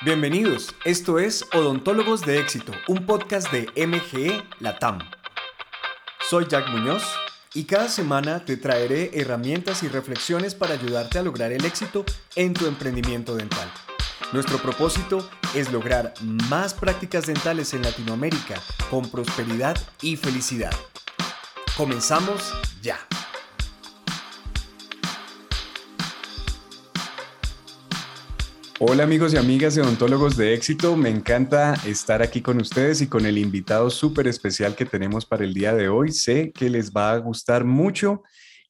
Bienvenidos, esto es Odontólogos de Éxito, un podcast de MGE Latam. Soy Jack Muñoz y cada semana te traeré herramientas y reflexiones para ayudarte a lograr el éxito en tu emprendimiento dental. Nuestro propósito es lograr más prácticas dentales en Latinoamérica con prosperidad y felicidad. Comenzamos ya. Hola amigos y amigas de odontólogos de éxito, me encanta estar aquí con ustedes y con el invitado súper especial que tenemos para el día de hoy. Sé que les va a gustar mucho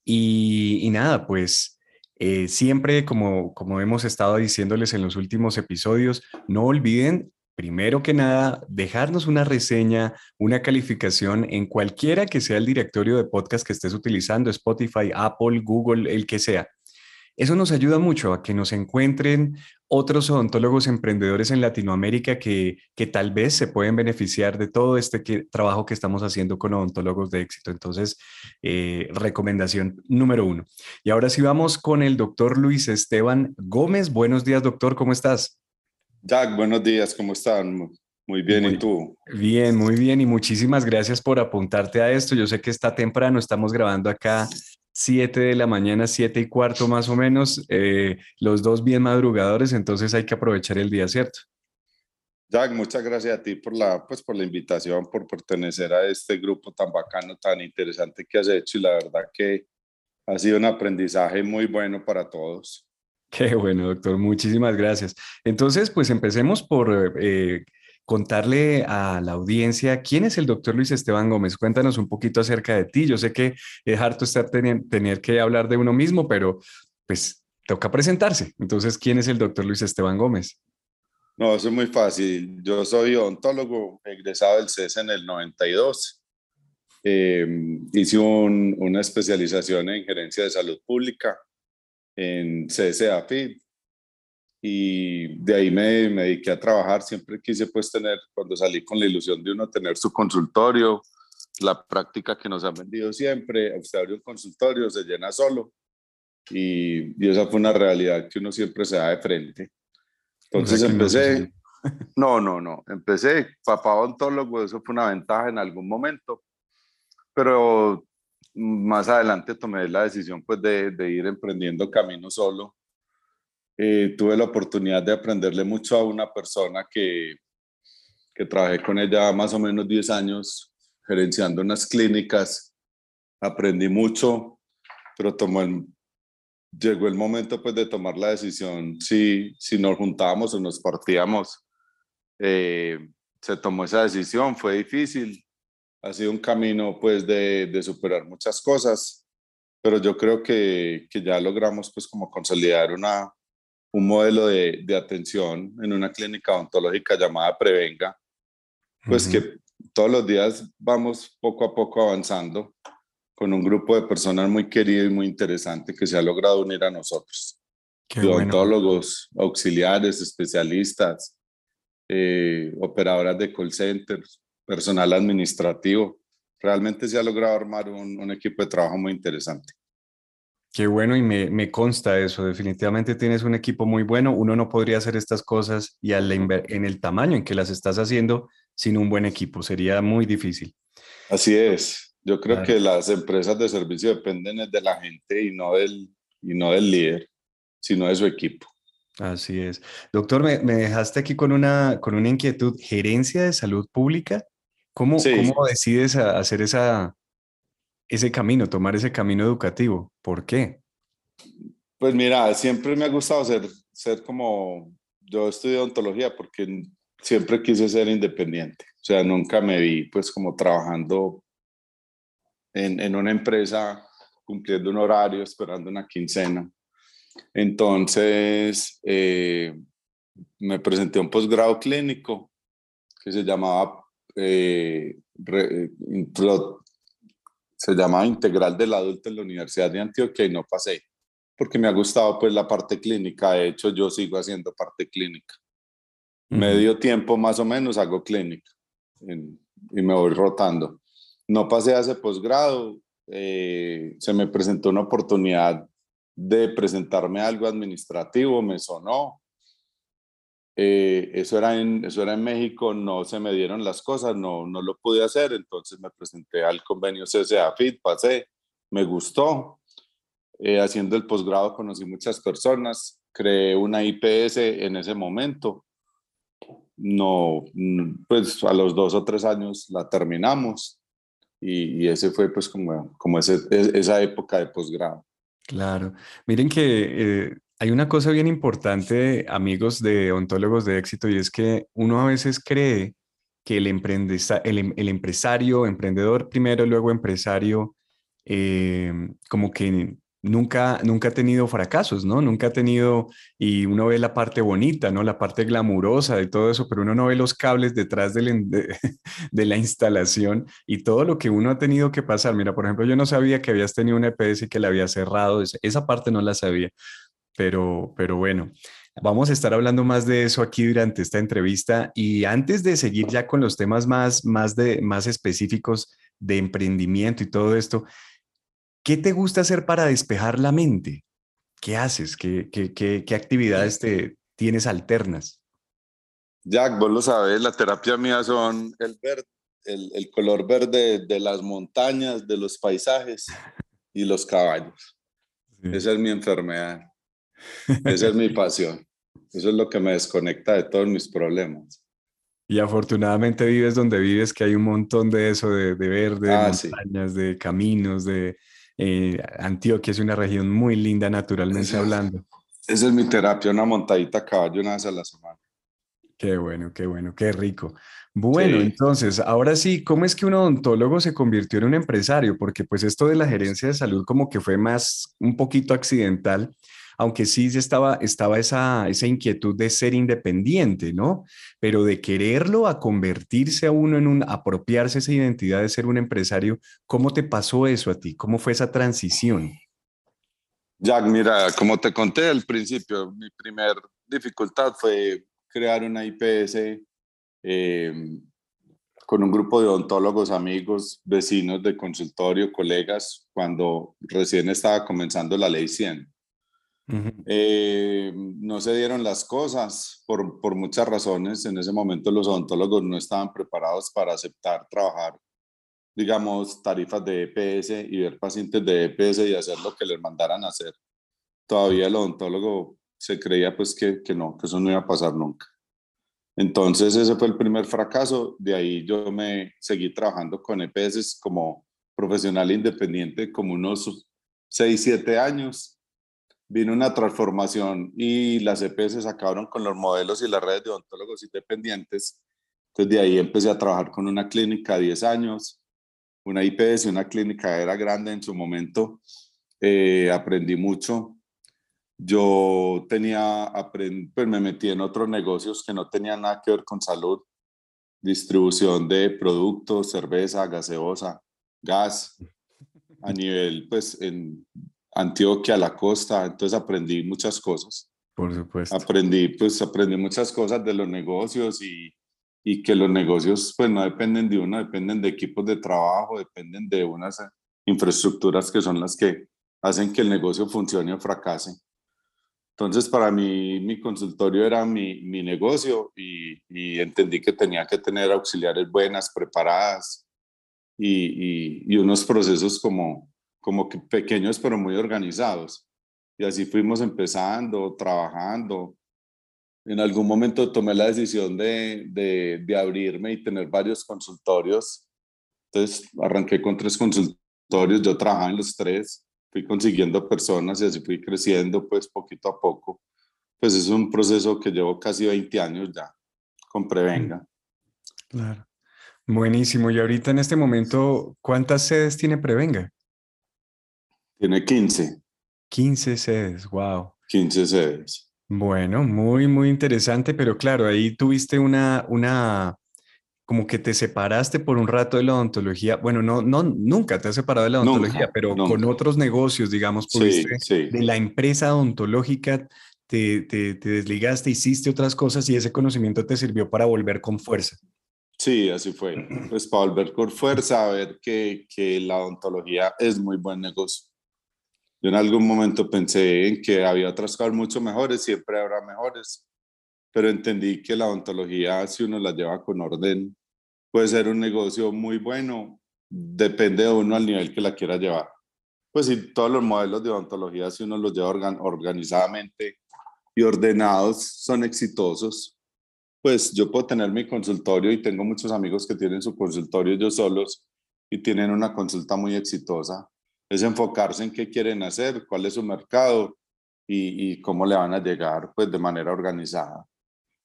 y, nada, pues eh, siempre como, como hemos estado diciéndoles en los últimos episodios, no olviden primero que nada, dejarnos una reseña, una calificación en cualquiera que sea el directorio de podcast que estés utilizando, Spotify, Apple, Google, el que sea. Eso nos ayuda mucho a que nos encuentren otros odontólogos emprendedores en Latinoamérica que, que tal vez se pueden beneficiar de todo este trabajo que estamos haciendo con odontólogos de éxito. Entonces, eh, recomendación número uno. Y ahora sí vamos con el doctor Luis Esteban Gómez. Buenos días, doctor, ¿cómo estás? Jack, buenos días, ¿cómo están? Muy bien, ¿y tú? Bien, muy bien, y muchísimas gracias por apuntarte a esto. Yo sé que está temprano, estamos grabando acá 7 de la mañana, 7 y cuarto más o menos, eh, los dos bien madrugadores, entonces hay que aprovechar el día, ¿cierto? Jack, muchas gracias a ti por la, pues, por la invitación, por pertenecer a este grupo tan bacano, tan interesante que has hecho y la verdad que ha sido un aprendizaje muy bueno para todos. Qué bueno, doctor, muchísimas gracias. Entonces, pues empecemos por eh, contarle a la audiencia quién es el doctor Luis Esteban Gómez. Cuéntanos un poquito acerca de ti. Yo sé que es harto estar tener que hablar de uno mismo, pero pues toca presentarse. Entonces, ¿quién es el doctor Luis Esteban Gómez? No, eso es muy fácil. Yo soy odontólogo, egresado del CES en el 92. Em, hice una especialización en gerencia de salud pública en CSAFID y de ahí me, me, dediqué a trabajar. Siempre quise pues tener, cuando salí con la ilusión de uno tener su consultorio, la práctica que nos han vendido siempre, usted abre un consultorio, se llena solo y, y, esa fue una realidad que uno siempre se da de frente. Entonces empecé, no, no, no, empecé, papá odontólogo, eso fue una ventaja en algún momento, pero más adelante tomé la decisión pues de, de ir emprendiendo camino solo eh, tuve la oportunidad de aprenderle mucho a una persona que, que trabajé con ella más o menos 10 años gerenciando unas clínicas. Aprendí mucho, pero tomó el, llegó el momento pues de tomar la decisión si, si nos juntábamos o nos partíamos. Eh, se tomó esa decisión, fue difícil, ha sido un camino pues de, de superar muchas cosas, pero yo creo que, que ya logramos pues como consolidar una, un modelo de, de, atención en una clínica odontológica llamada Prevenga, pues que todos los días vamos poco a poco avanzando con un grupo de personas muy querido y muy interesante que se ha logrado unir a nosotros. odontólogos, auxiliares, especialistas, eh, operadoras de call centers, personal administrativo. Realmente se ha logrado armar un, un equipo de trabajo muy interesante. Qué bueno y me, me, consta eso. Definitivamente tienes un equipo muy bueno. Uno no podría hacer estas cosas y al en el tamaño en que las estás haciendo sin un buen equipo. Sería muy difícil. Así es. Yo creo que las empresas de servicio dependen de la gente y no del, y no del líder, sino de su equipo. Así es. Doctor, me, me dejaste aquí con una, con una inquietud. ¿Gerencia de salud pública? ¿Cómo, ¿cómo decides hacer esa, ese camino, tomar ese camino educativo? ¿Por qué? Pues mira, siempre me ha gustado ser, ser como, yo estudié ontología porque siempre quise ser independiente, o sea, nunca me vi pues como trabajando en, en una empresa, cumpliendo un horario, esperando una quincena. Entonces, eh, me presenté a un posgrado clínico que se llamaba eh, se llamaba Integral del Adulto en la Universidad de Antioquia y no pasé, porque me ha gustado pues la parte clínica, de hecho yo sigo haciendo parte clínica. Medio tiempo más o menos hago clínica y me voy rotando. No pasé a ese posgrado, eh, se me presentó una oportunidad de presentarme algo administrativo, me sonó. Eh, eso, era en, eso era en México, no se me dieron las cosas, no, no lo pude hacer, entonces me presenté al convenio CSA FIT, pasé, me gustó. Eh, haciendo el posgrado conocí muchas personas, creé una IPS en ese momento. No, pues a los dos o tres años la terminamos y, y ese fue pues como, como ese, esa época de posgrado. Claro. Miren que eh, hay una cosa bien importante, amigos de ontólogos de éxito, y es que uno a veces cree que el, el, el empresario, emprendedor primero, luego empresario, eh, como que nunca, nunca ha tenido fracasos, ¿no? Nunca ha tenido, y uno ve la parte bonita, ¿no? La parte glamurosa de todo eso, pero uno no ve los cables detrás de, de, la instalación y todo lo que uno ha tenido que pasar. Mira, por ejemplo, yo no sabía que habías tenido un EPS y que la había cerrado, esa parte no la sabía, pero, pero bueno. Vamos a estar hablando más de eso aquí durante esta entrevista y antes de seguir ya con los temas más, más, de, más específicos de emprendimiento y todo esto, ¿Qué te gusta hacer para despejar la mente? ¿Qué haces? ¿Qué, qué, qué, actividades te tienes alternas? Jack, vos lo sabes, la terapia mía son el, verde, el, color verde de las montañas, de los paisajes y los caballos. Esa es mi enfermedad. Esa es mi pasión. Eso es lo que me desconecta de todos mis problemas. Y afortunadamente vives donde vives, que hay un montón de eso, de, verde, de ah, montañas, de caminos, de, eh, Antioquia es una región muy linda naturalmente hablando. Esa es mi terapia, una montadita a caballo una vez a la semana. Qué bueno, qué bueno, qué rico. Bueno, entonces, ahora sí, ¿cómo es que un odontólogo se convirtió en un empresario? Porque pues esto de la gerencia de salud como que fue más un poquito accidental aunque sí estaba, estaba esa, esa inquietud de ser independiente, ¿no? Pero de quererlo a convertirse a uno en un, apropiarse esa identidad de ser un empresario, ¿cómo te pasó eso a ti? ¿Cómo fue esa transición? Jack, mira, como te conté al principio, mi primer dificultad fue crear una IPS eh, con un grupo de odontólogos, amigos, vecinos de consultorio, colegas, cuando recién estaba comenzando la ley 100. Eh, no se dieron las cosas por, por, muchas razones. En ese momento los odontólogos no estaban preparados para aceptar trabajar, digamos, tarifas de EPS y ver pacientes de EPS y hacer lo que les mandaran hacer. Todavía el odontólogo se creía pues que, que no, que eso no iba a pasar nunca. Entonces ese fue el primer fracaso. De ahí yo me seguí trabajando con EPS como profesional independiente como unos 6, 7 años vino una transformación y las EPS se acabaron con los modelos y las redes de odontólogos independientes. Entonces de ahí empecé a trabajar con una clínica 10 años, una IPS, una clínica era grande en su momento. Eh, aprendí mucho. Yo tenía, pues me metí en otros negocios que no tenían nada que ver con salud, distribución de productos, cerveza, gaseosa, gas, a nivel, pues, en Antioquia, la costa, entonces aprendí muchas cosas. Por supuesto. Aprendí, pues aprendí muchas cosas de los negocios y, y que los negocios pues no dependen de uno, dependen de equipos de trabajo, dependen de unas infraestructuras que son las que hacen que el negocio funcione o fracase. Entonces, para mí, mi consultorio era mi, mi negocio y, y, entendí que tenía que tener auxiliares buenas, preparadas y, y, y unos procesos como, como que pequeños pero muy organizados. Y así fuimos empezando, trabajando. En algún momento tomé la decisión de, de, de abrirme y tener varios consultorios. Entonces arranqué con tres consultorios, yo trabajaba en los tres, fui consiguiendo personas y así fui creciendo pues poquito a poco. Pues es un proceso que llevo casi 20 años ya con Prevenga. Claro. Buenísimo. Y ahorita en este momento, ¿cuántas sedes tiene Prevenga? Tiene 15. 15 sedes, wow. 15 sedes. Bueno, muy, muy interesante, pero claro, ahí tuviste una, una, como que te separaste por un rato de la odontología. Bueno, no, no, nunca te has separado de la odontología, pero con otros negocios, digamos, pudiste, de la empresa odontológica, te, te, te desligaste, hiciste otras cosas y ese conocimiento te sirvió para volver con fuerza. Sí, así fue. Pues para volver con fuerza, a ver que, que la odontología es muy buen negocio. Yo en algún momento pensé en que había otras cosas mucho mejores, siempre habrá mejores, pero entendí que la odontología, si uno la lleva con orden, puede ser un negocio muy bueno, depende de uno al nivel que la quiera llevar. Pues si todos los modelos de odontología, si uno los lleva organizadamente y ordenados, son exitosos, pues yo puedo tener mi consultorio y tengo muchos amigos que tienen su consultorio ellos solos y tienen una consulta muy exitosa. Es enfocarse en qué quieren hacer, cuál es su mercado y, y cómo le van a llegar, pues de manera organizada.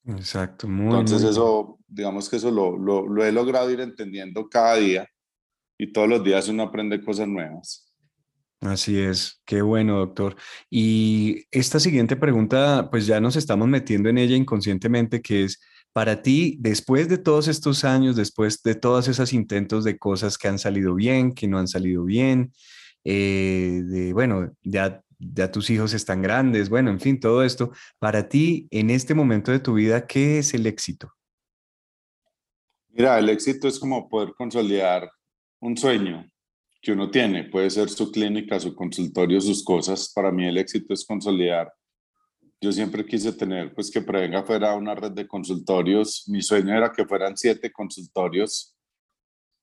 Exacto, muy Entonces eso, digamos que eso lo, lo, lo he logrado ir entendiendo cada día y todos los días uno aprende cosas nuevas. Así es, qué bueno, doctor. Y esta siguiente pregunta, pues ya nos estamos metiendo en ella inconscientemente, que es, para ti, después de todos estos años, después de todos esos intentos de cosas que han salido bien, que no han salido bien, eh, de, bueno, ya, ya tus hijos están grandes, bueno, en fin, todo esto, para ti, en este momento de tu vida, ¿qué es el éxito? Mira, el éxito es como poder consolidar un sueño, que uno tiene. Puede ser su clínica, su consultorio, sus cosas. Para mí el éxito es consolidar. Yo siempre quise tener, pues que Prevenga fuera una red de consultorios. Mi sueño era que fueran siete consultorios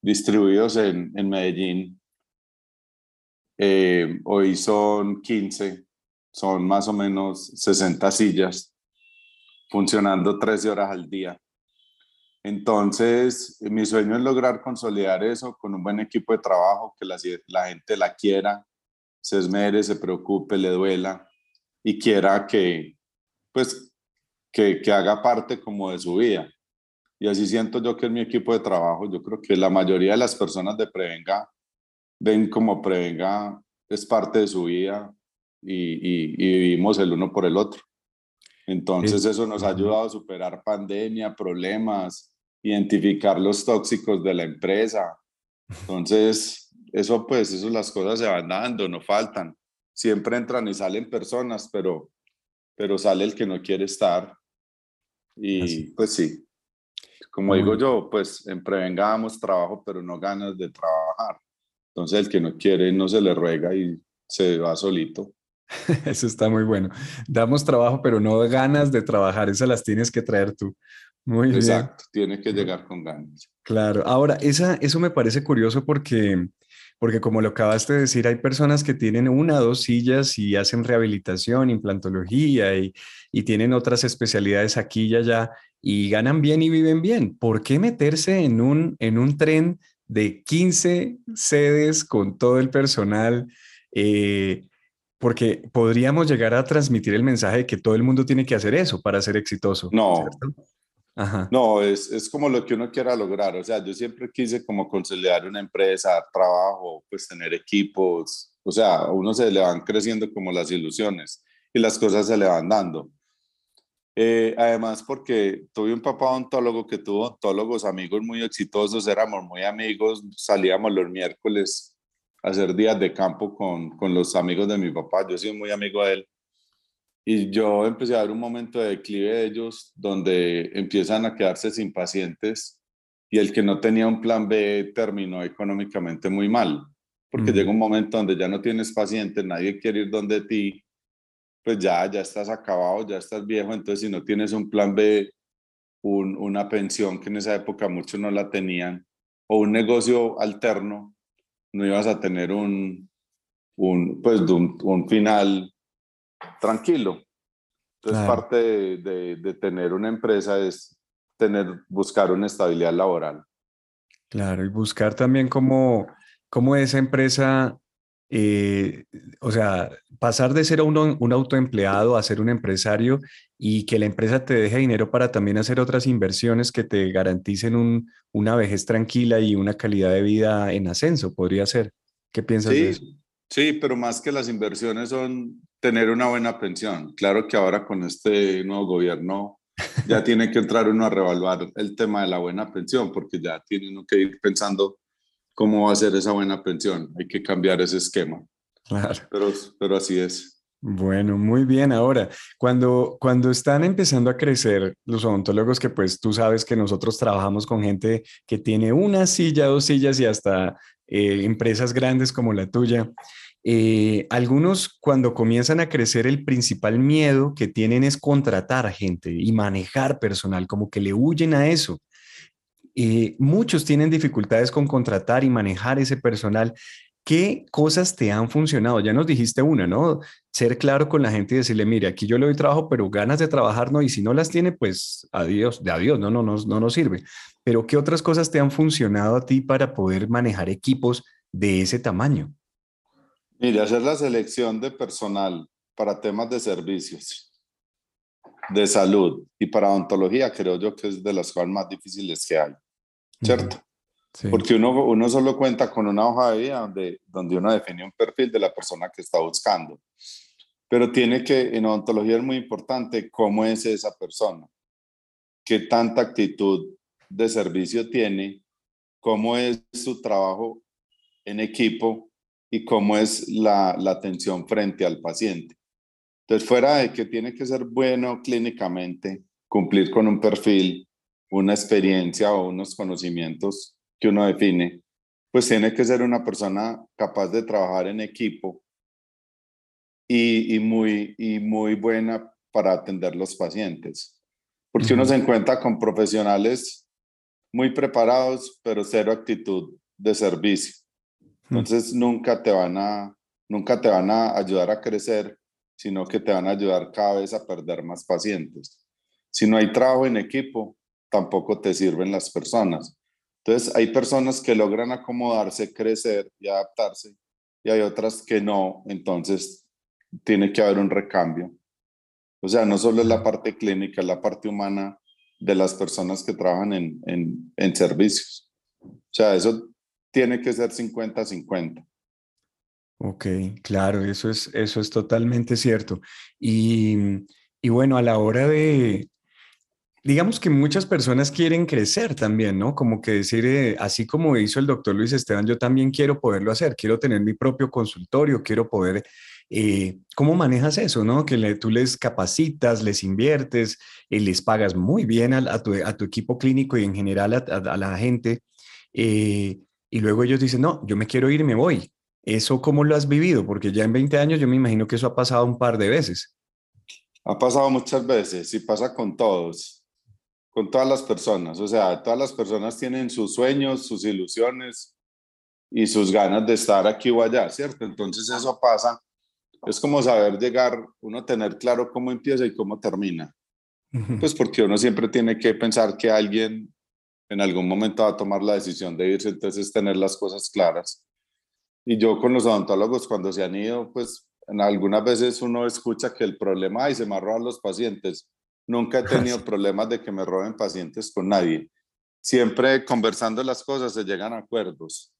distribuidos en, en Medellín. Eh, hoy son 15, son más o menos 60 sillas, funcionando 13 horas al día. Entonces, mi sueño es lograr consolidar eso con un buen equipo de trabajo, que la, gente la quiera, se esmere, se preocupe, le duela y quiera que, pues, que, que haga parte como de su vida. Y así siento yo que es mi equipo de trabajo. Yo creo que la mayoría de las personas de Prevenga ven como Prevenga es parte de su vida y, y, y vivimos el uno por el otro. Entonces eso nos ha ayudado a superar pandemia, problemas, identificar los tóxicos de la empresa. Entonces, eso pues, eso las cosas se van dando, no faltan. Siempre entran y salen personas, pero, pero sale el que no quiere estar. Y pues sí, como digo yo, pues en Prevengamos trabajo, pero no ganas de trabajar. Entonces el que no quiere no se le ruega y se va solito. Eso está muy bueno. Damos trabajo, pero no ganas de trabajar. Esas las tienes que traer tú. Muy Exacto, tiene que llegar con ganas. Claro, ahora, esa, eso me parece curioso porque, porque como lo acabaste de decir, hay personas que tienen una o dos sillas y hacen rehabilitación, implantología y, y tienen otras especialidades aquí y allá y ganan bien y viven bien. ¿Por qué meterse en un, en un tren de 15 sedes con todo el personal? Eh, porque podríamos llegar a transmitir el mensaje de que todo el mundo tiene que hacer eso para ser exitoso. No, no, es, es, como lo que uno quiera lograr. O sea, yo siempre quise como conciliar una empresa, trabajo, pues tener equipos. O sea, a uno se le van creciendo como las ilusiones y las cosas se le van dando. Eh, además, porque tuve un papá odontólogo que tuvo odontólogos amigos muy exitosos, éramos muy amigos, salíamos los miércoles a hacer días de campo con, con los amigos de mi papá. Yo soy muy amigo de él y yo empecé a ver un momento de declive de ellos donde empiezan a quedarse sin pacientes y el que no tenía un plan B terminó económicamente muy mal, porque llega un momento donde ya no tienes pacientes, nadie quiere ir donde ti, pues ya, ya estás acabado, ya estás viejo, entonces si no tienes un plan B, un, una pensión que en esa época muchos no la tenían, o un negocio alterno, no ibas a tener un, un pues, un, un final tranquilo. Entonces, parte de, de, tener una empresa es tener, buscar una estabilidad laboral. Claro, y buscar también cómo, cómo esa empresa, eh, o sea, pasar de ser un, un, autoempleado a ser un empresario y que la empresa te deje dinero para también hacer otras inversiones que te garanticen un, una vejez tranquila y una calidad de vida en ascenso, podría ser. ¿Qué piensas de eso? Sí, pero más que las inversiones son tener una buena pensión. Claro que ahora con este nuevo gobierno ya tiene que entrar uno a revaluar el tema de la buena pensión, porque ya tiene uno que ir pensando cómo va a ser esa buena pensión. Hay que cambiar ese esquema. Claro. Pero, pero así es. Bueno, muy bien. Ahora, cuando, cuando están empezando a crecer los odontólogos, que pues tú sabes que nosotros trabajamos con gente que tiene una silla, dos sillas y hasta eh, empresas grandes como la tuya, eh, algunos cuando comienzan a crecer el principal miedo que tienen es contratar gente y manejar personal, como que le huyen a eso. Eh, muchos tienen dificultades con contratar y manejar ese personal. ¿Qué cosas te han funcionado? Ya nos dijiste una, ¿no? Ser claro con la gente y decirle, mire, aquí yo le doy trabajo, pero ganas de trabajar no, y si no las tiene, pues adiós, de adiós, no, no, no, no nos sirve. Pero ¿qué otras cosas te han funcionado a ti para poder manejar equipos de ese tamaño? Mire, hacer la selección de personal para temas de servicios, de salud y para odontología, creo yo que es de las cosas más difíciles que hay, ¿cierto? Porque uno, uno solo cuenta con una hoja de vida donde, donde uno define un perfil de la persona que está buscando. Pero tiene que, en odontología es muy importante cómo es esa persona, qué tanta actitud de servicio tiene, cómo es su trabajo en equipo y cómo es la, la atención frente al paciente. Entonces, fuera de que tiene que ser bueno clínicamente, cumplir con un perfil, una experiencia o unos conocimientos que uno define, pues tiene que ser una persona capaz de trabajar en equipo y, y muy, y muy buena para atender los pacientes. Porque uno se encuentra con profesionales muy preparados, pero cero actitud de servicio. Entonces nunca te van a nunca te van a ayudar a crecer, sino que te van a ayudar cada vez a perder más pacientes. Si no hay trabajo en equipo, tampoco te sirven las personas. Entonces, hay personas que logran acomodarse, crecer y adaptarse, y hay otras que no, entonces tiene que haber un recambio. O sea, no solo es la parte clínica, es la parte humana de las personas que trabajan en, en, en servicios. O sea, eso tiene que ser 50-50. Ok, claro, eso es, eso es totalmente cierto. Y, y bueno, a la hora de, digamos que muchas personas quieren crecer también, ¿no? Como que decir, eh, así como hizo el doctor Luis Esteban, yo también quiero poderlo hacer, quiero tener mi propio consultorio, quiero poder, eh, ¿cómo manejas eso, no? Que tú les capacitas, les inviertes, eh, les pagas muy bien a, tu, equipo clínico y en general a, la gente, y luego ellos dicen, no, yo me quiero ir y me voy. ¿Eso cómo lo has vivido? Porque ya en 20 años yo me imagino que eso ha pasado un par de veces. Ha pasado muchas veces y pasa con todos con todas las personas. O sea, todas las personas tienen sus sueños, sus ilusiones y sus ganas de estar aquí o allá, ¿cierto? Entonces eso pasa. Es como saber llegar, uno tener claro cómo empieza y cómo termina. Pues porque uno siempre tiene que pensar que alguien en algún momento va a tomar la decisión de irse, entonces tener las cosas claras. Y yo con los odontólogos cuando se han ido, pues en algunas veces uno escucha que el problema, ay, se me arrojan los pacientes. Nunca he tenido problemas de que me roben pacientes con nadie. Siempre conversando las cosas se llegan a acuerdos.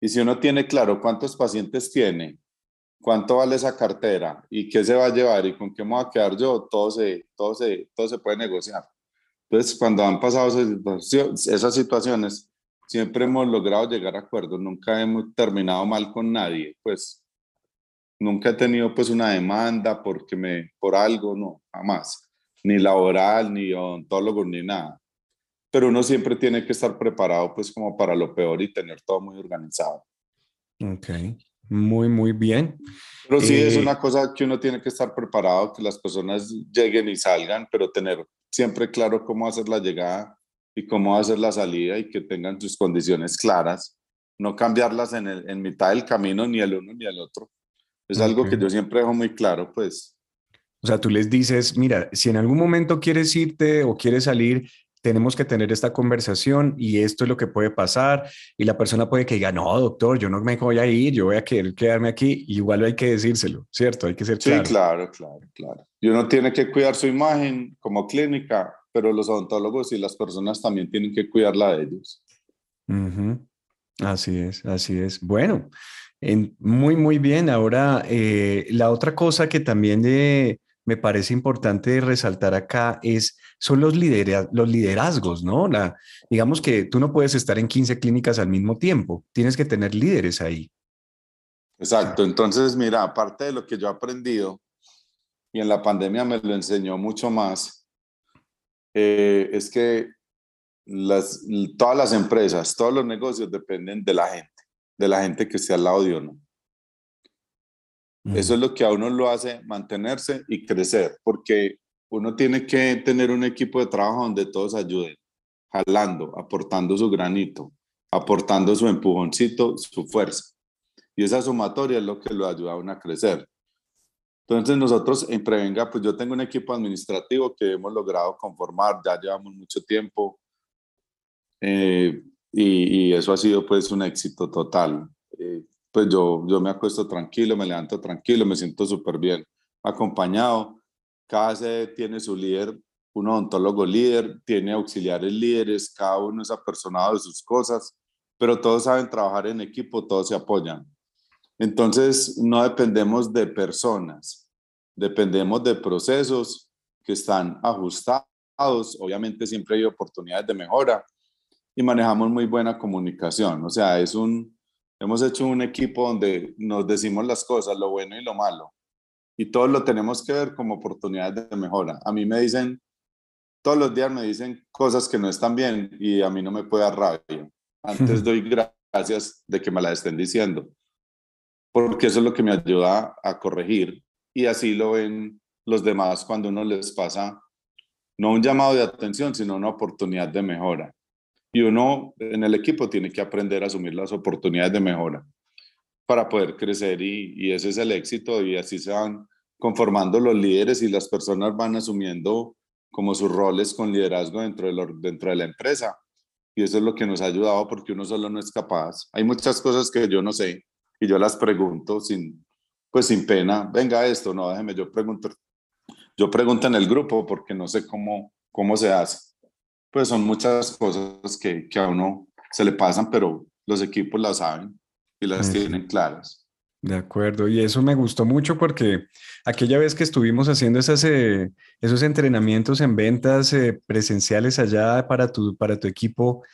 Y si uno tiene claro cuántos pacientes tiene, cuánto vale esa cartera y qué se va a llevar y con qué me voy a quedar yo, todo se, todo se, todo se puede negociar. Entonces, cuando han pasado esas situaciones, siempre hemos logrado llegar a acuerdos, nunca hemos terminado mal con nadie, pues nunca he tenido pues una demanda porque me, por algo, no, jamás ni laboral, ni odontólogo, ni nada. Pero uno siempre tiene que estar preparado pues como para lo peor y tener todo muy organizado. Ok, muy, muy bien. Pero sí es eh, una cosa que uno tiene que estar preparado, que las personas lleguen y salgan, pero tener siempre claro cómo hacer la llegada y cómo hacer la salida y que tengan sus condiciones claras, no cambiarlas en, el, en mitad del camino ni el uno ni el otro. Es algo que yo siempre dejo muy claro, pues o sea, tú les dices, mira, si en algún momento quieres irte o quieres salir, tenemos que tener esta conversación y esto es lo que puede pasar. Y la persona puede que diga, no, doctor, yo no me voy a ir, yo voy a querer quedarme aquí. igual hay que decírselo, ¿cierto? Hay que ser claro. Sí, claro, claro, claro. Y uno tiene que cuidar su imagen como clínica, pero los odontólogos y las personas también tienen que cuidarla de ellos. Así es, así es. Bueno, muy, muy bien. Ahora, eh, la otra cosa que también... de me parece importante resaltar acá es, son los, los liderazgos, ¿no? La, digamos que tú no puedes estar en 15 clínicas al mismo tiempo, tienes que tener líderes ahí. Exacto, entonces mira, aparte de lo que yo he aprendido, y en la pandemia me lo enseñó mucho más, eh, es que las, todas las empresas, todos los negocios dependen de la gente, de la gente que esté al lado de uno. Eso es lo que a uno lo hace mantenerse y crecer, porque uno tiene que tener un equipo de trabajo donde todos ayuden, jalando, aportando su granito, aportando su empujoncito, su fuerza. Y esa sumatoria es lo que lo ayuda a uno a crecer. Entonces nosotros en Prevenga, pues yo tengo un equipo administrativo que hemos logrado conformar, ya llevamos mucho tiempo eh, y, eso ha sido pues un éxito total. Eh, pues yo, yo me acuesto tranquilo, me levanto tranquilo, me siento súper bien acompañado. Cada sede tiene su líder, un odontólogo líder, tiene auxiliares líderes, cada uno es apersonado de sus cosas, pero todos saben trabajar en equipo, todos se apoyan. Entonces, no dependemos de personas, dependemos de procesos que están ajustados. Obviamente siempre hay oportunidades de mejora y manejamos muy buena comunicación. O sea, es un, hemos hecho un equipo donde nos decimos las cosas, lo bueno y lo malo. Y todos lo tenemos que ver como oportunidades de mejora. A mí me dicen, todos los días me dicen cosas que no están bien y a mí no me puede dar rabia. Antes doy gracias de que me las estén diciendo porque eso es lo que me ayuda a corregir y así lo ven los demás cuando uno les pasa no un llamado de atención, sino una oportunidad de mejora. Y uno en el equipo tiene que aprender a asumir las oportunidades de mejora para poder crecer y, y ese es el éxito y así se van conformando los líderes y las personas van asumiendo como sus roles con liderazgo dentro de, dentro de la empresa. Y eso es lo que nos ha ayudado porque uno solo no es capaz. Hay muchas cosas que yo no sé y yo las pregunto sin, pues sin pena, venga esto, no, déjeme, yo pregunto, yo pregunto en el grupo porque no sé cómo, cómo se hace. Pues son muchas cosas que, que a uno se le pasan, pero los equipos las saben y las tienen claras. De acuerdo, y eso me gustó mucho porque aquella vez que estuvimos haciendo esas, eh, esos entrenamientos en ventas eh, presenciales allá para tu, para tu equipo,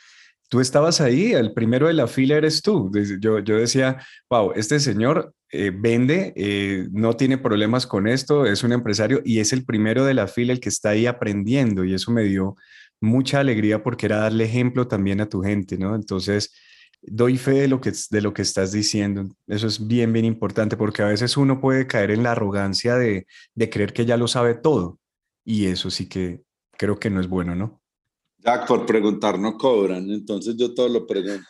tú estabas ahí, el primero de la fila eres tú. Yo, yo decía, wow, este señor eh, vende, eh, no tiene problemas con esto, es un empresario y es el primero de la fila el que está ahí aprendiendo y eso me dio mucha alegría porque era darle ejemplo también a tu gente, ¿no? Entonces, doy fe de lo que, de lo que estás diciendo. Eso es bien, bien importante porque a veces uno puede caer en la arrogancia de, de creer que ya lo sabe todo y eso sí que creo que no es bueno, ¿no? Jack, por preguntar no cobran, entonces yo todo lo pregunto.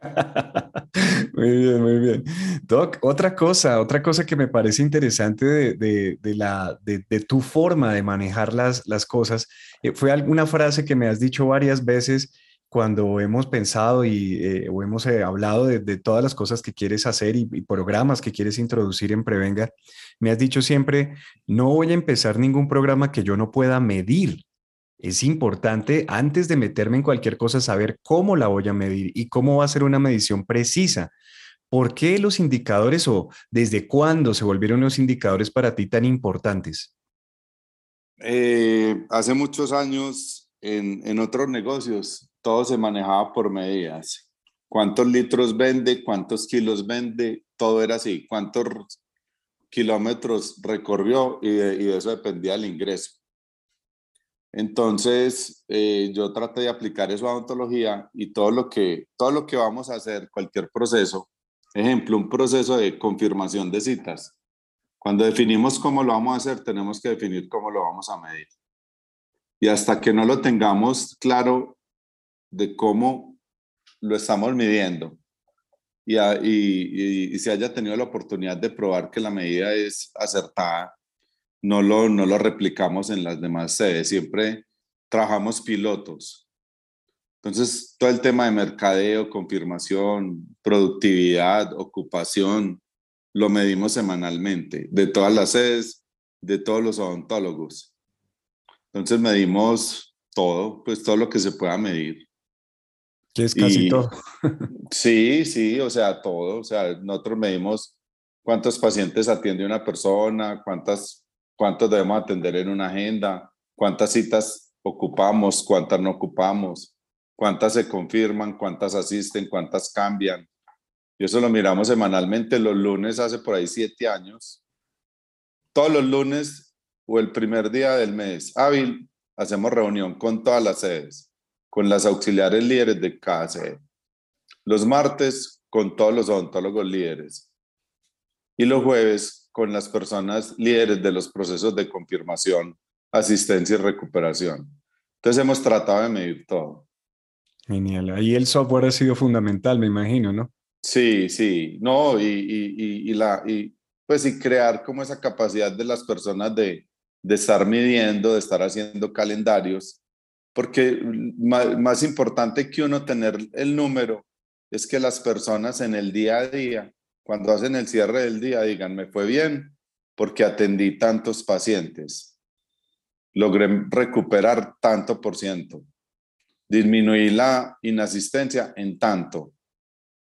muy bien, muy bien. Doc, otra cosa, otra cosa que me parece interesante de, de, la, de, tu forma de manejar las, las cosas, eh, fue alguna frase que me has dicho varias veces cuando hemos pensado y eh, o hemos eh, hablado de, todas las cosas que quieres hacer y, y, programas que quieres introducir en Prevenga, me has dicho siempre, no voy a empezar ningún programa que yo no pueda medir es importante antes de meterme en cualquier cosa saber cómo la voy a medir y cómo va a ser una medición precisa. ¿Por qué los indicadores o desde cuándo se volvieron los indicadores para ti tan importantes? Eh, hace muchos años en, otros negocios todo se manejaba por medidas. ¿Cuántos litros vende? ¿Cuántos kilos vende? Todo era así. ¿Cuántos kilómetros recorrió? Y y de eso dependía el ingreso. Entonces, eh, yo traté de aplicar eso a odontología y todo lo, que, todo lo que vamos a hacer, cualquier proceso, ejemplo, un proceso de confirmación de citas. Cuando definimos cómo lo vamos a hacer, tenemos que definir cómo lo vamos a medir. Y hasta que no lo tengamos claro de cómo lo estamos midiendo y, y, y se haya tenido la oportunidad de probar que la medida es acertada, no lo, no lo replicamos en las demás sedes, siempre trabajamos pilotos. Entonces, todo el tema de mercadeo, confirmación, productividad, ocupación, lo medimos semanalmente, de todas las sedes, de todos los odontólogos. Entonces, medimos todo, pues todo lo que se pueda medir. Que es casi todo. sí, sí, o sea, todo. O sea, nosotros medimos cuántos pacientes atiende una persona, cuántas cuántos debemos atender en una agenda, cuántas citas ocupamos, cuántas no ocupamos, cuántas se confirman, cuántas asisten, cuántas cambian. Y eso lo miramos semanalmente los lunes hace por ahí siete años. Todos los lunes o el primer día del mes hábil hacemos reunión con todas las sedes, con las auxiliares líderes de cada sede. Los martes con todos los odontólogos líderes. Y los jueves con las personas líderes de los procesos de confirmación, asistencia y recuperación. Entonces hemos tratado de medir todo. Genial. Ahí el software ha sido fundamental, me imagino, ¿no? Sí, sí. No, y, y, y, la, y pues y crear como esa capacidad de las personas de, de estar midiendo, de estar haciendo calendarios, porque más, más importante que uno tener el número es que las personas en el día a día, cuando hacen el cierre del día, digan, me fue bien porque atendí tantos pacientes, logré recuperar tanto por ciento, disminuí la inasistencia en tanto.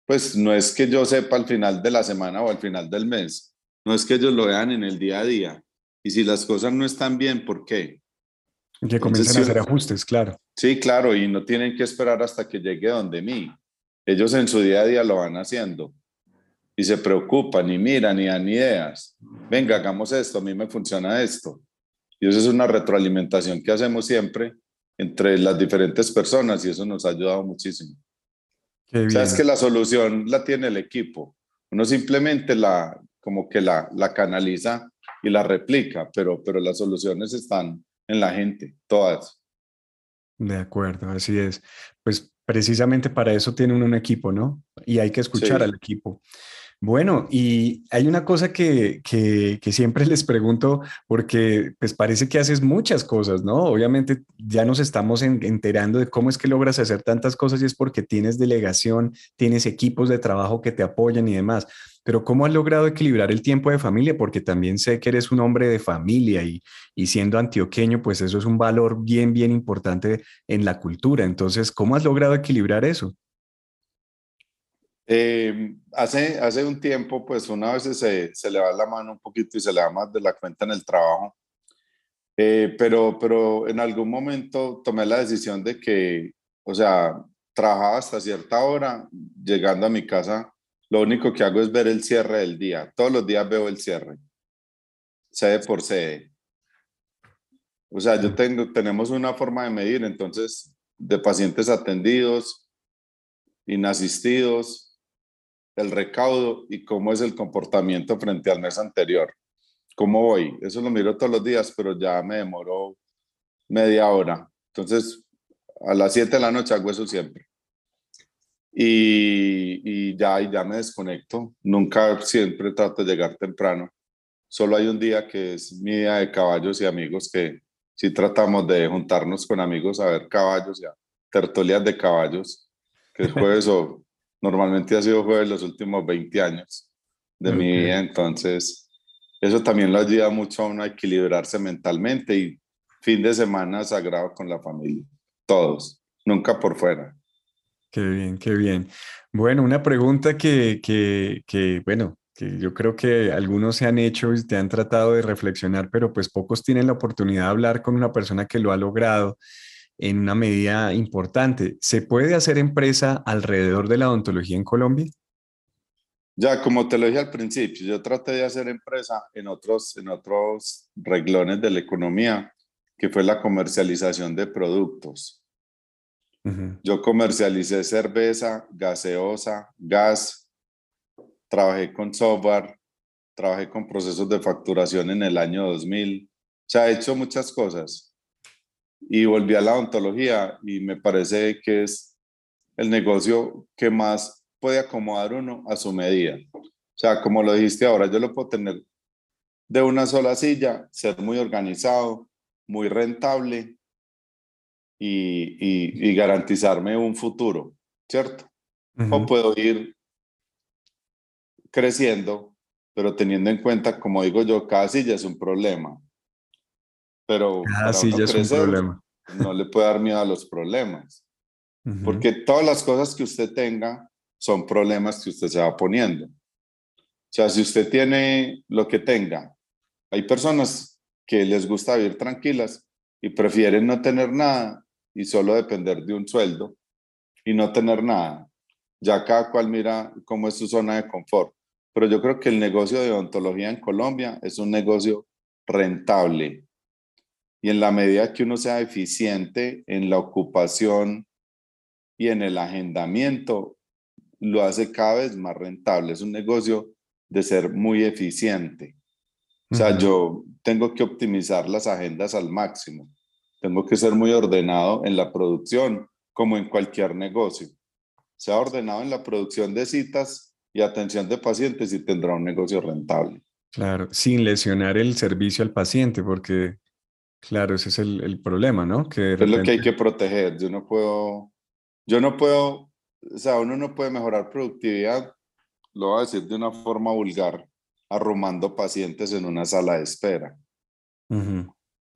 Pues no es que yo sepa al final de la semana o al final del mes, no es que ellos lo vean en el día a día. Y si las cosas no están bien, ¿por qué? Que comiencen a hacer ajustes, claro. Sí, claro, y no tienen que esperar hasta que llegue donde mí. Ellos en su día a día lo van haciendo y se preocupan y miran y dan ideas. Venga, hagamos esto, a mí me funciona esto. Y eso es una retroalimentación que hacemos siempre entre las diferentes personas y eso nos ha ayudado muchísimo. O sea, es que la solución la tiene el equipo. Uno simplemente la, como que la, la canaliza y la replica, pero, pero las soluciones están en la gente, todas. De acuerdo, así es. Pues precisamente para eso tienen un equipo, ¿no? Y hay que escuchar al equipo. Bueno, y hay una cosa que, que, que, siempre les pregunto, porque pues parece que haces muchas cosas, ¿no? Obviamente ya nos estamos enterando de cómo es que logras hacer tantas cosas y es porque tienes delegación, tienes equipos de trabajo que te apoyan y demás. Pero ¿cómo has logrado equilibrar el tiempo de familia? Porque también sé que eres un hombre de familia y, y siendo antioqueño, pues eso es un valor bien, bien importante en la cultura. Entonces, ¿cómo has logrado equilibrar eso? Eh, hace, hace un tiempo, pues una vez se, se le va la mano un poquito y se le da más de la cuenta en el trabajo, eh, pero, pero en algún momento tomé la decisión de que, o sea, trabajaba hasta cierta hora, llegando a mi casa, lo único que hago es ver el cierre del día. Todos los días veo el cierre, sede por sede. O sea, yo tengo, tenemos una forma de medir, entonces, de pacientes atendidos, inasistidos, el recaudo y cómo es el comportamiento frente al mes anterior. ¿Cómo voy? Eso lo miro todos los días, pero ya me demoró media hora. Entonces, a las 7 de la noche hago eso siempre. Y, y ya, ya me desconecto. Nunca, siempre trato de llegar temprano. Solo hay un día que es mi día de caballos y amigos que sí tratamos de juntarnos con amigos a ver caballos, ya tertulias de caballos, que es jueves o normalmente ha sido jueves los últimos 20 años de mi vida, entonces eso también lo ayuda mucho a uno a equilibrarse mentalmente y fin de semana sagrado con la familia, todos, nunca por fuera. Qué bien, qué bien. Bueno, una pregunta que, que, que, bueno, que yo creo que algunos se han hecho y te han tratado de reflexionar, pero pues pocos tienen la oportunidad de hablar con una persona que lo ha logrado en una medida importante. ¿Se puede hacer empresa alrededor de la odontología en Colombia? Ya, como te lo dije al principio, yo traté de hacer empresa en otros, en otros reglones de la economía, que fue la comercialización de productos. Yo comercialicé cerveza, gaseosa, gas, trabajé con software, trabajé con procesos de facturación en el año 2000. O sea, he hecho muchas cosas y volví a la odontología y me parece que es el negocio que más puede acomodar uno a su medida. O sea, como lo dijiste ahora, yo lo puedo tener de una sola silla, ser muy organizado, muy rentable y, y, garantizarme un futuro, ¿cierto? O puedo ir creciendo, pero teniendo en cuenta, como digo yo, cada silla es un problema pero ah, sí, ya es un problema. no le puede dar miedo a los problemas, porque todas las cosas que usted tenga son problemas que usted se va poniendo. O sea, si usted tiene lo que tenga, hay personas que les gusta vivir tranquilas y prefieren no tener nada y solo depender de un sueldo y no tener nada. Ya cada cual mira cómo es su zona de confort. Pero yo creo que el negocio de odontología en Colombia es un negocio rentable, y en la medida que uno sea eficiente en la ocupación y en el agendamiento, lo hace cada vez más rentable. Es un negocio de ser muy eficiente. O sea, yo tengo que optimizar las agendas al máximo. Tengo que ser muy ordenado en la producción, como en cualquier negocio. Sea ordenado en la producción de citas y atención de pacientes y tendrá un negocio rentable. Claro, sin lesionar el servicio al paciente, porque, claro, ese es el, problema, ¿no? Que Es lo que hay que proteger. Yo no puedo, yo no puedo, o sea, uno no puede mejorar productividad, lo voy a decir de una forma vulgar, arrumando pacientes en una sala de espera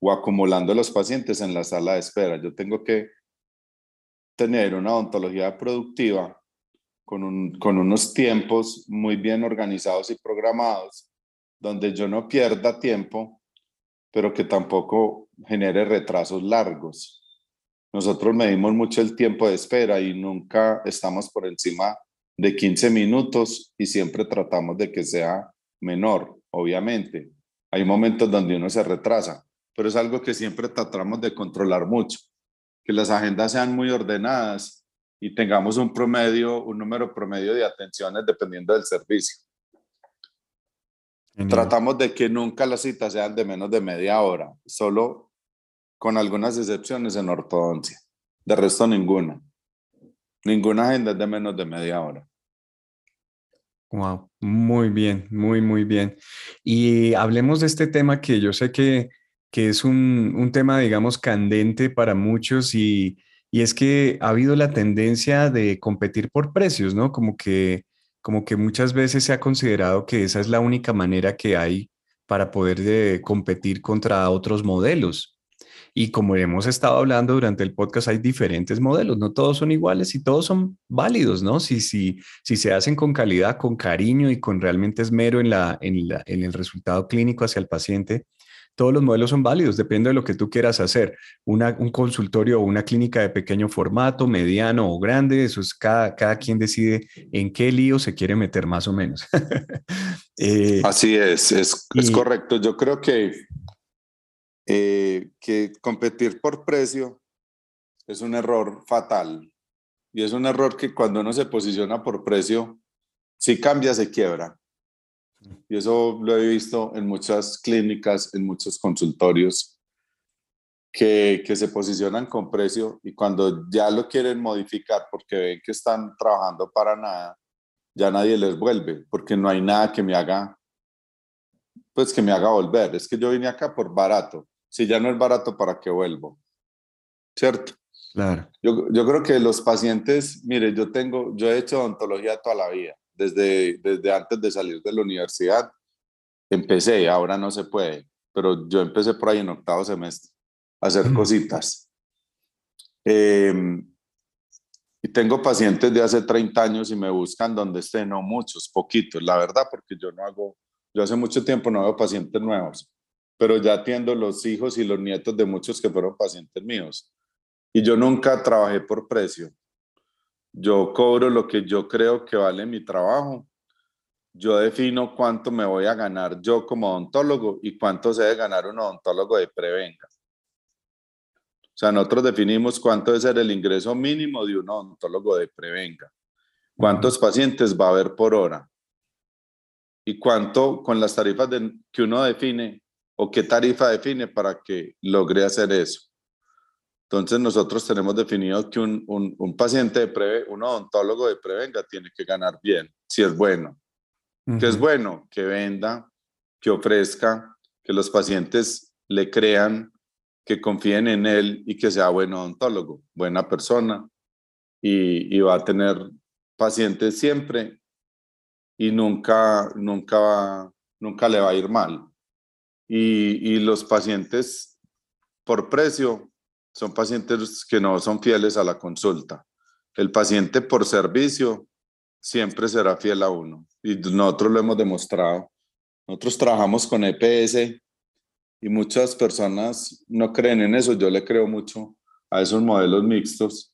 o acumulando los pacientes en la sala de espera. Yo tengo que tener una odontología productiva con, un, con unos tiempos muy bien organizados y programados, donde yo no pierda tiempo, pero que tampoco genere retrasos largos. Nosotros medimos mucho el tiempo de espera y nunca estamos por encima de 15 minutos y siempre tratamos de que sea menor, obviamente. Hay momentos donde uno se retrasa, pero es algo que siempre tratamos de controlar mucho, que las agendas sean muy ordenadas y tengamos un promedio, un número promedio de atenciones dependiendo del servicio. Tratamos de que nunca las citas sean de menos de media hora, solo con algunas excepciones en ortodoncia. De resto, ninguna. Ninguna agenda es de menos de media hora. Wow, muy bien, muy, muy bien. Y hablemos de este tema que yo sé que, que es un, un, tema, digamos, candente para muchos y, y, es que ha habido la tendencia de competir por precios, ¿no? Como que, como que muchas veces se ha considerado que esa es la única manera que hay para poder de, eh, competir contra otros modelos. Y como hemos estado hablando durante el podcast, hay diferentes modelos, no todos son iguales y todos son válidos, ¿no? Si, si, si se hacen con calidad, con cariño y con realmente esmero en, la, en, el resultado clínico hacia el paciente, todos los modelos son válidos, depende de lo que tú quieras hacer. Una, un consultorio o una clínica de pequeño formato, mediano o grande, eso es cada, cada quien decide en qué lío se quiere meter más o menos. Eh, Así es, es, es correcto. Yo creo que eh, que competir por precio es un error fatal. Y es un error que cuando uno se posiciona por precio, si cambia, se quiebra. Y eso lo he visto en muchas clínicas, en muchos consultorios, que, que se posicionan con precio y cuando ya lo quieren modificar porque ven que están trabajando para nada, ya nadie les vuelve, porque no hay nada que me haga, pues que me haga volver. Es que yo vine acá por barato si ya no es barato, ¿para qué vuelvo? ¿Cierto? Claro. Yo, yo creo que los pacientes, mire, yo tengo, yo he hecho odontología toda la vida, desde, desde antes de salir de la universidad. Empecé, ahora no se puede, pero yo empecé por ahí en octavo semestre a hacer cositas. Em, y tengo pacientes de hace 30 años y me buscan donde estén, no muchos, poquitos, la verdad, porque yo no hago, yo hace mucho tiempo no veo pacientes nuevos pero ya atiendo los hijos y los nietos de muchos que fueron pacientes míos. Y yo nunca trabajé por precio. Yo cobro lo que yo creo que vale mi trabajo. Yo defino cuánto me voy a ganar yo como odontólogo y cuánto se debe ganar un odontólogo de prevenga. O sea, nosotros definimos cuánto debe ser el ingreso mínimo de un odontólogo de prevenga. ¿Cuántos pacientes va a haber por hora? Y cuánto con las tarifas que uno define, o qué tarifa define para que logre hacer eso. Entonces nosotros tenemos definido que un, un, paciente de preve, un odontólogo de prevenga tiene que ganar bien, si es bueno. que es bueno? Que venda, que ofrezca, que los pacientes le crean, que confíen en él y que sea buen odontólogo, buena persona y, y va a tener pacientes siempre y nunca, nunca, nunca le va a ir mal. Y, los pacientes por precio son pacientes que no son fieles a la consulta. El paciente por servicio siempre será fiel a uno. Y nosotros lo hemos demostrado. Nosotros trabajamos con EPS y muchas personas no creen en eso. Yo le creo mucho a esos modelos mixtos.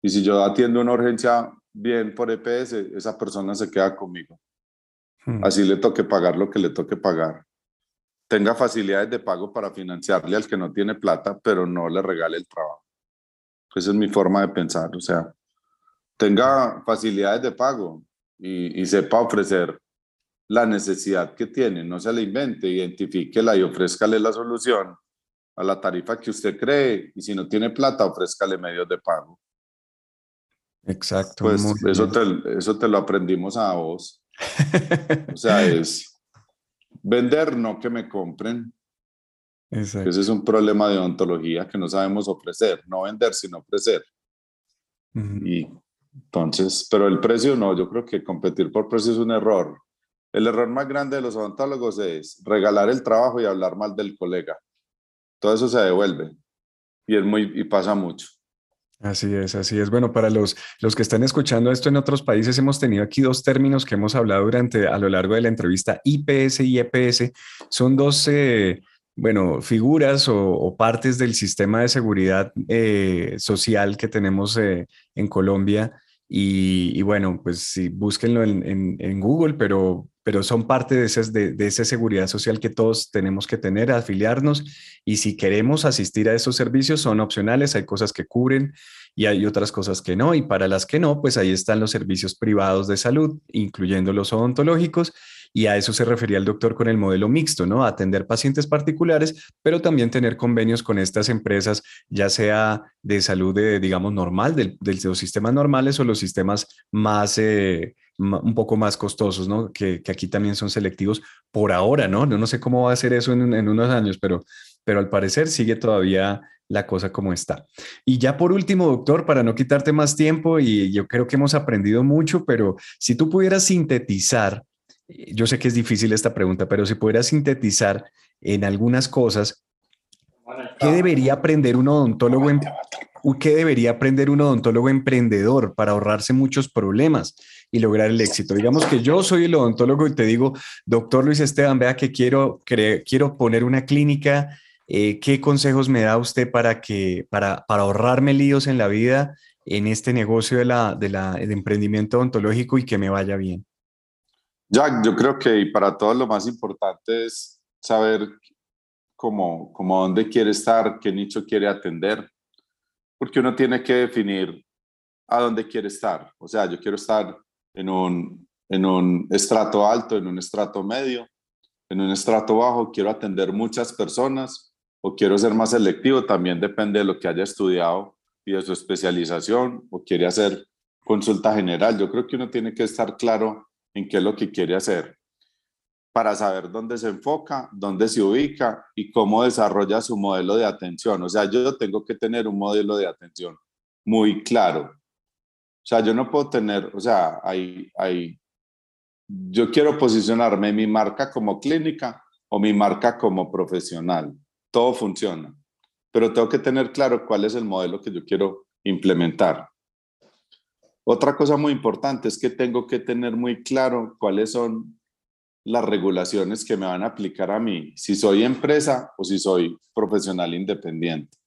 Y si yo atiendo una urgencia bien por EPS, esa persona se queda conmigo. Hmm. Así le toque pagar lo que le toque pagar tenga facilidades de pago para financiarle al que no tiene plata, pero no le regale el trabajo. Esa es mi forma de pensar, o sea, tenga facilidades de pago y, sepa ofrecer la necesidad que tiene, no se la invente, identifíquela y ofrézcale la solución a la tarifa que usted cree y si no tiene plata, ofrézcale medios de pago. Exacto. Pues eso te, eso te lo aprendimos a vos. o sea, es vender, no que me compren. Ese es un problema de ontología que no sabemos ofrecer, no vender, sino ofrecer. Y entonces, pero el precio no, yo creo que competir por precio es un error. El error más grande de los odontólogos es regalar el trabajo y hablar mal del colega. Todo eso se devuelve y, es muy, y pasa mucho. Así es, así es. Bueno, para los, los que están escuchando esto en otros países, hemos tenido aquí dos términos que hemos hablado durante a lo largo de la entrevista, IPS y EPS. Son dos, eh, bueno, figuras o, partes del sistema de seguridad eh, social que tenemos eh, en Colombia. Y, bueno, pues sí, búsquenlo en, en Google, pero pero son parte de, de, esa seguridad social que todos tenemos que tener, afiliarnos y si queremos asistir a esos servicios son opcionales, hay cosas que cubren y hay otras cosas que no, y para las que no, pues ahí están los servicios privados de salud, incluyendo los odontológicos, y a eso se refería el doctor con el modelo mixto, ¿no? Atender pacientes particulares, pero también tener convenios con estas empresas, ya sea de salud, de, digamos, normal, de, los sistemas normales o los sistemas más... Eh, un poco más costosos, ¿no? Que, aquí también son selectivos por ahora, ¿no? No, no sé cómo va a ser eso en, unos años, pero, pero al parecer sigue todavía la cosa como está. Y ya por último, doctor, para no quitarte más tiempo, y yo creo que hemos aprendido mucho, pero si tú pudieras sintetizar, yo sé que es difícil esta pregunta, pero si pudieras sintetizar en algunas cosas, ¿qué debería aprender un odontólogo en, ¿qué debería aprender un odontólogo emprendedor para ahorrarse muchos problemas y lograr el éxito? Digamos que yo soy el odontólogo y te digo, doctor Luis Esteban, vea que quiero, quiero poner una clínica. Eh, ¿Qué consejos me da usted para, que, para, para ahorrarme líos en la vida en este negocio de la, de la, emprendimiento odontológico y que me vaya bien? Jack, yo creo que para todos lo más importante es saber cómo, cómo dónde quiere estar, qué nicho quiere atender porque uno tiene que definir a dónde quiere estar. O sea, yo quiero estar en un, en un estrato alto, en un estrato medio, en un estrato bajo, quiero atender muchas personas o quiero ser más selectivo, también depende de lo que haya estudiado y de su especialización o quiere hacer consulta general. Yo creo que uno tiene que estar claro en qué es lo que quiere hacer para saber dónde se enfoca, dónde se ubica y cómo desarrolla su modelo de atención. O sea, yo tengo que tener un modelo de atención muy claro. O sea, yo no puedo tener, o sea, hay, hay, yo quiero posicionarme mi marca como clínica o mi marca como profesional. Todo funciona, pero tengo que tener claro cuál es el modelo que yo quiero implementar. Otra cosa muy importante es que tengo que tener muy claro cuáles son las regulaciones que me van a aplicar a mí, si soy empresa o si soy profesional independiente.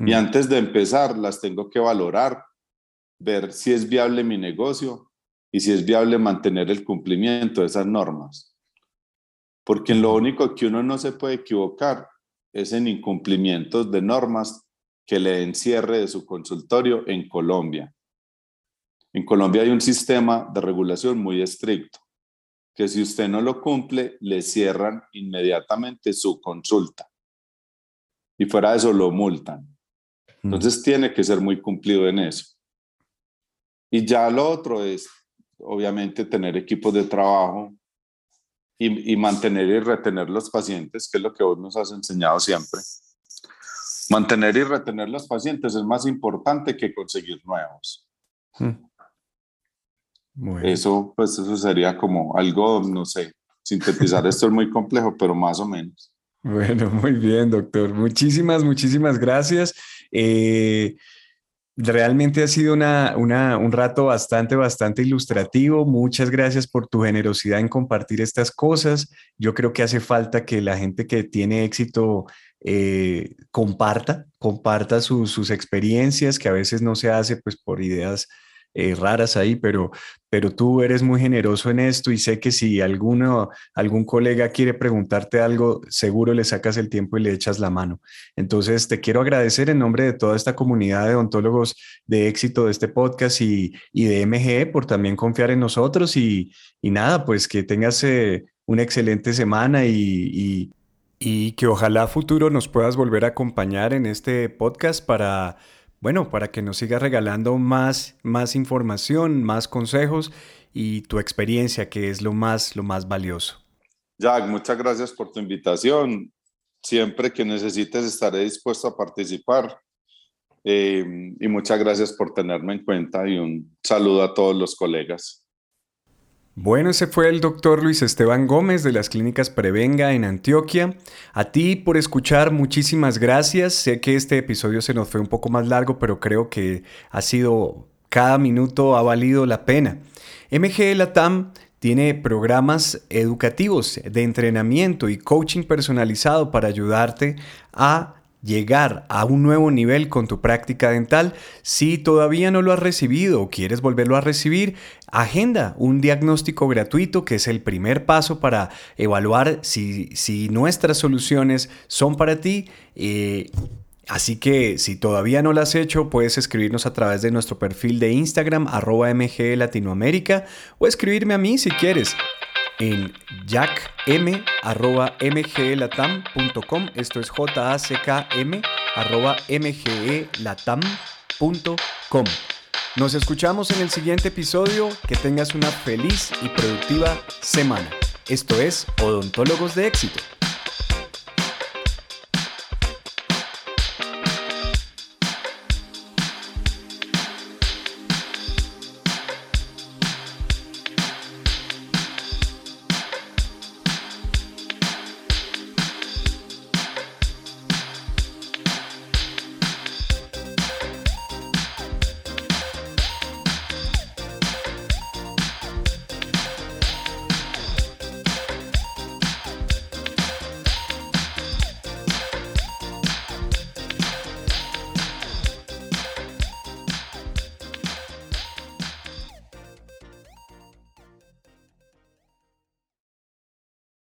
Y hmm. antes de empezar, las tengo que valorar, ver si es viable mi negocio y si es viable mantener el cumplimiento de esas normas. Porque lo único que uno no se puede equivocar es en incumplimientos de normas que le encierre de su consultorio en Colombia. En Colombia hay un sistema de regulación muy estricto que si usted no lo cumple, le cierran inmediatamente su consulta. Y fuera de eso, lo multan. Entonces tiene que ser muy cumplido en eso. Y ya lo otro es, obviamente, tener equipos de trabajo y, y, mantener y retener los pacientes, que es lo que vos nos has enseñado siempre. Mantener y retener los pacientes es más importante que conseguir nuevos. Eso, pues eso sería como algo, no sé, sintetizar esto es muy complejo, pero más o menos. Bueno, muy bien, doctor. Muchísimas, muchísimas gracias. Eh, realmente ha sido una, una, un rato bastante, bastante ilustrativo. Muchas gracias por tu generosidad en compartir estas cosas. Yo creo que hace falta que la gente que tiene éxito eh, comparta, comparta sus experiencias, que a veces no se hace pues por ideas eh, raras ahí, pero, pero tú eres muy generoso en esto y sé que si alguno, algún colega quiere preguntarte algo, seguro le sacas el tiempo y le echas la mano. Entonces, te quiero agradecer en nombre de toda esta comunidad de odontólogos de éxito de este podcast y, de MGE por también confiar en nosotros y, nada, pues que tengas eh, una excelente semana y, y que ojalá futuro nos puedas volver a acompañar en este podcast para bueno, para que nos sigas regalando más, más información, más consejos y tu experiencia, que es lo más, lo más valioso. Jack, muchas gracias por tu invitación. Siempre que necesites estaré dispuesto a participar. Eh, y muchas gracias por tenerme en cuenta y un saludo a todos los colegas. Bueno, ese fue el doctor Luis Esteban Gómez de las clínicas Prevenga en Antioquia. A ti por escuchar, muchísimas gracias. Sé que este episodio se nos fue un poco más largo, pero creo que ha sido, cada minuto ha valido la pena. MG Latam tiene programas educativos de entrenamiento y coaching personalizado para ayudarte a llegar a un nuevo nivel con tu práctica dental. Si todavía no lo has recibido o quieres volverlo a recibir, agenda un diagnóstico gratuito que es el primer paso para evaluar si, nuestras soluciones son para ti. Eh, así que si todavía no lo has hecho, puedes escribirnos a través de nuestro perfil de Instagram, arroba MG Latinoamérica, o escribirme a mí si quieres en jackm.mglatam.com. Esto es J-A-C-K-M arroba mgelatam.com. Nos escuchamos en el siguiente episodio. Que tengas una feliz y productiva semana. Esto es Odontólogos de Éxito.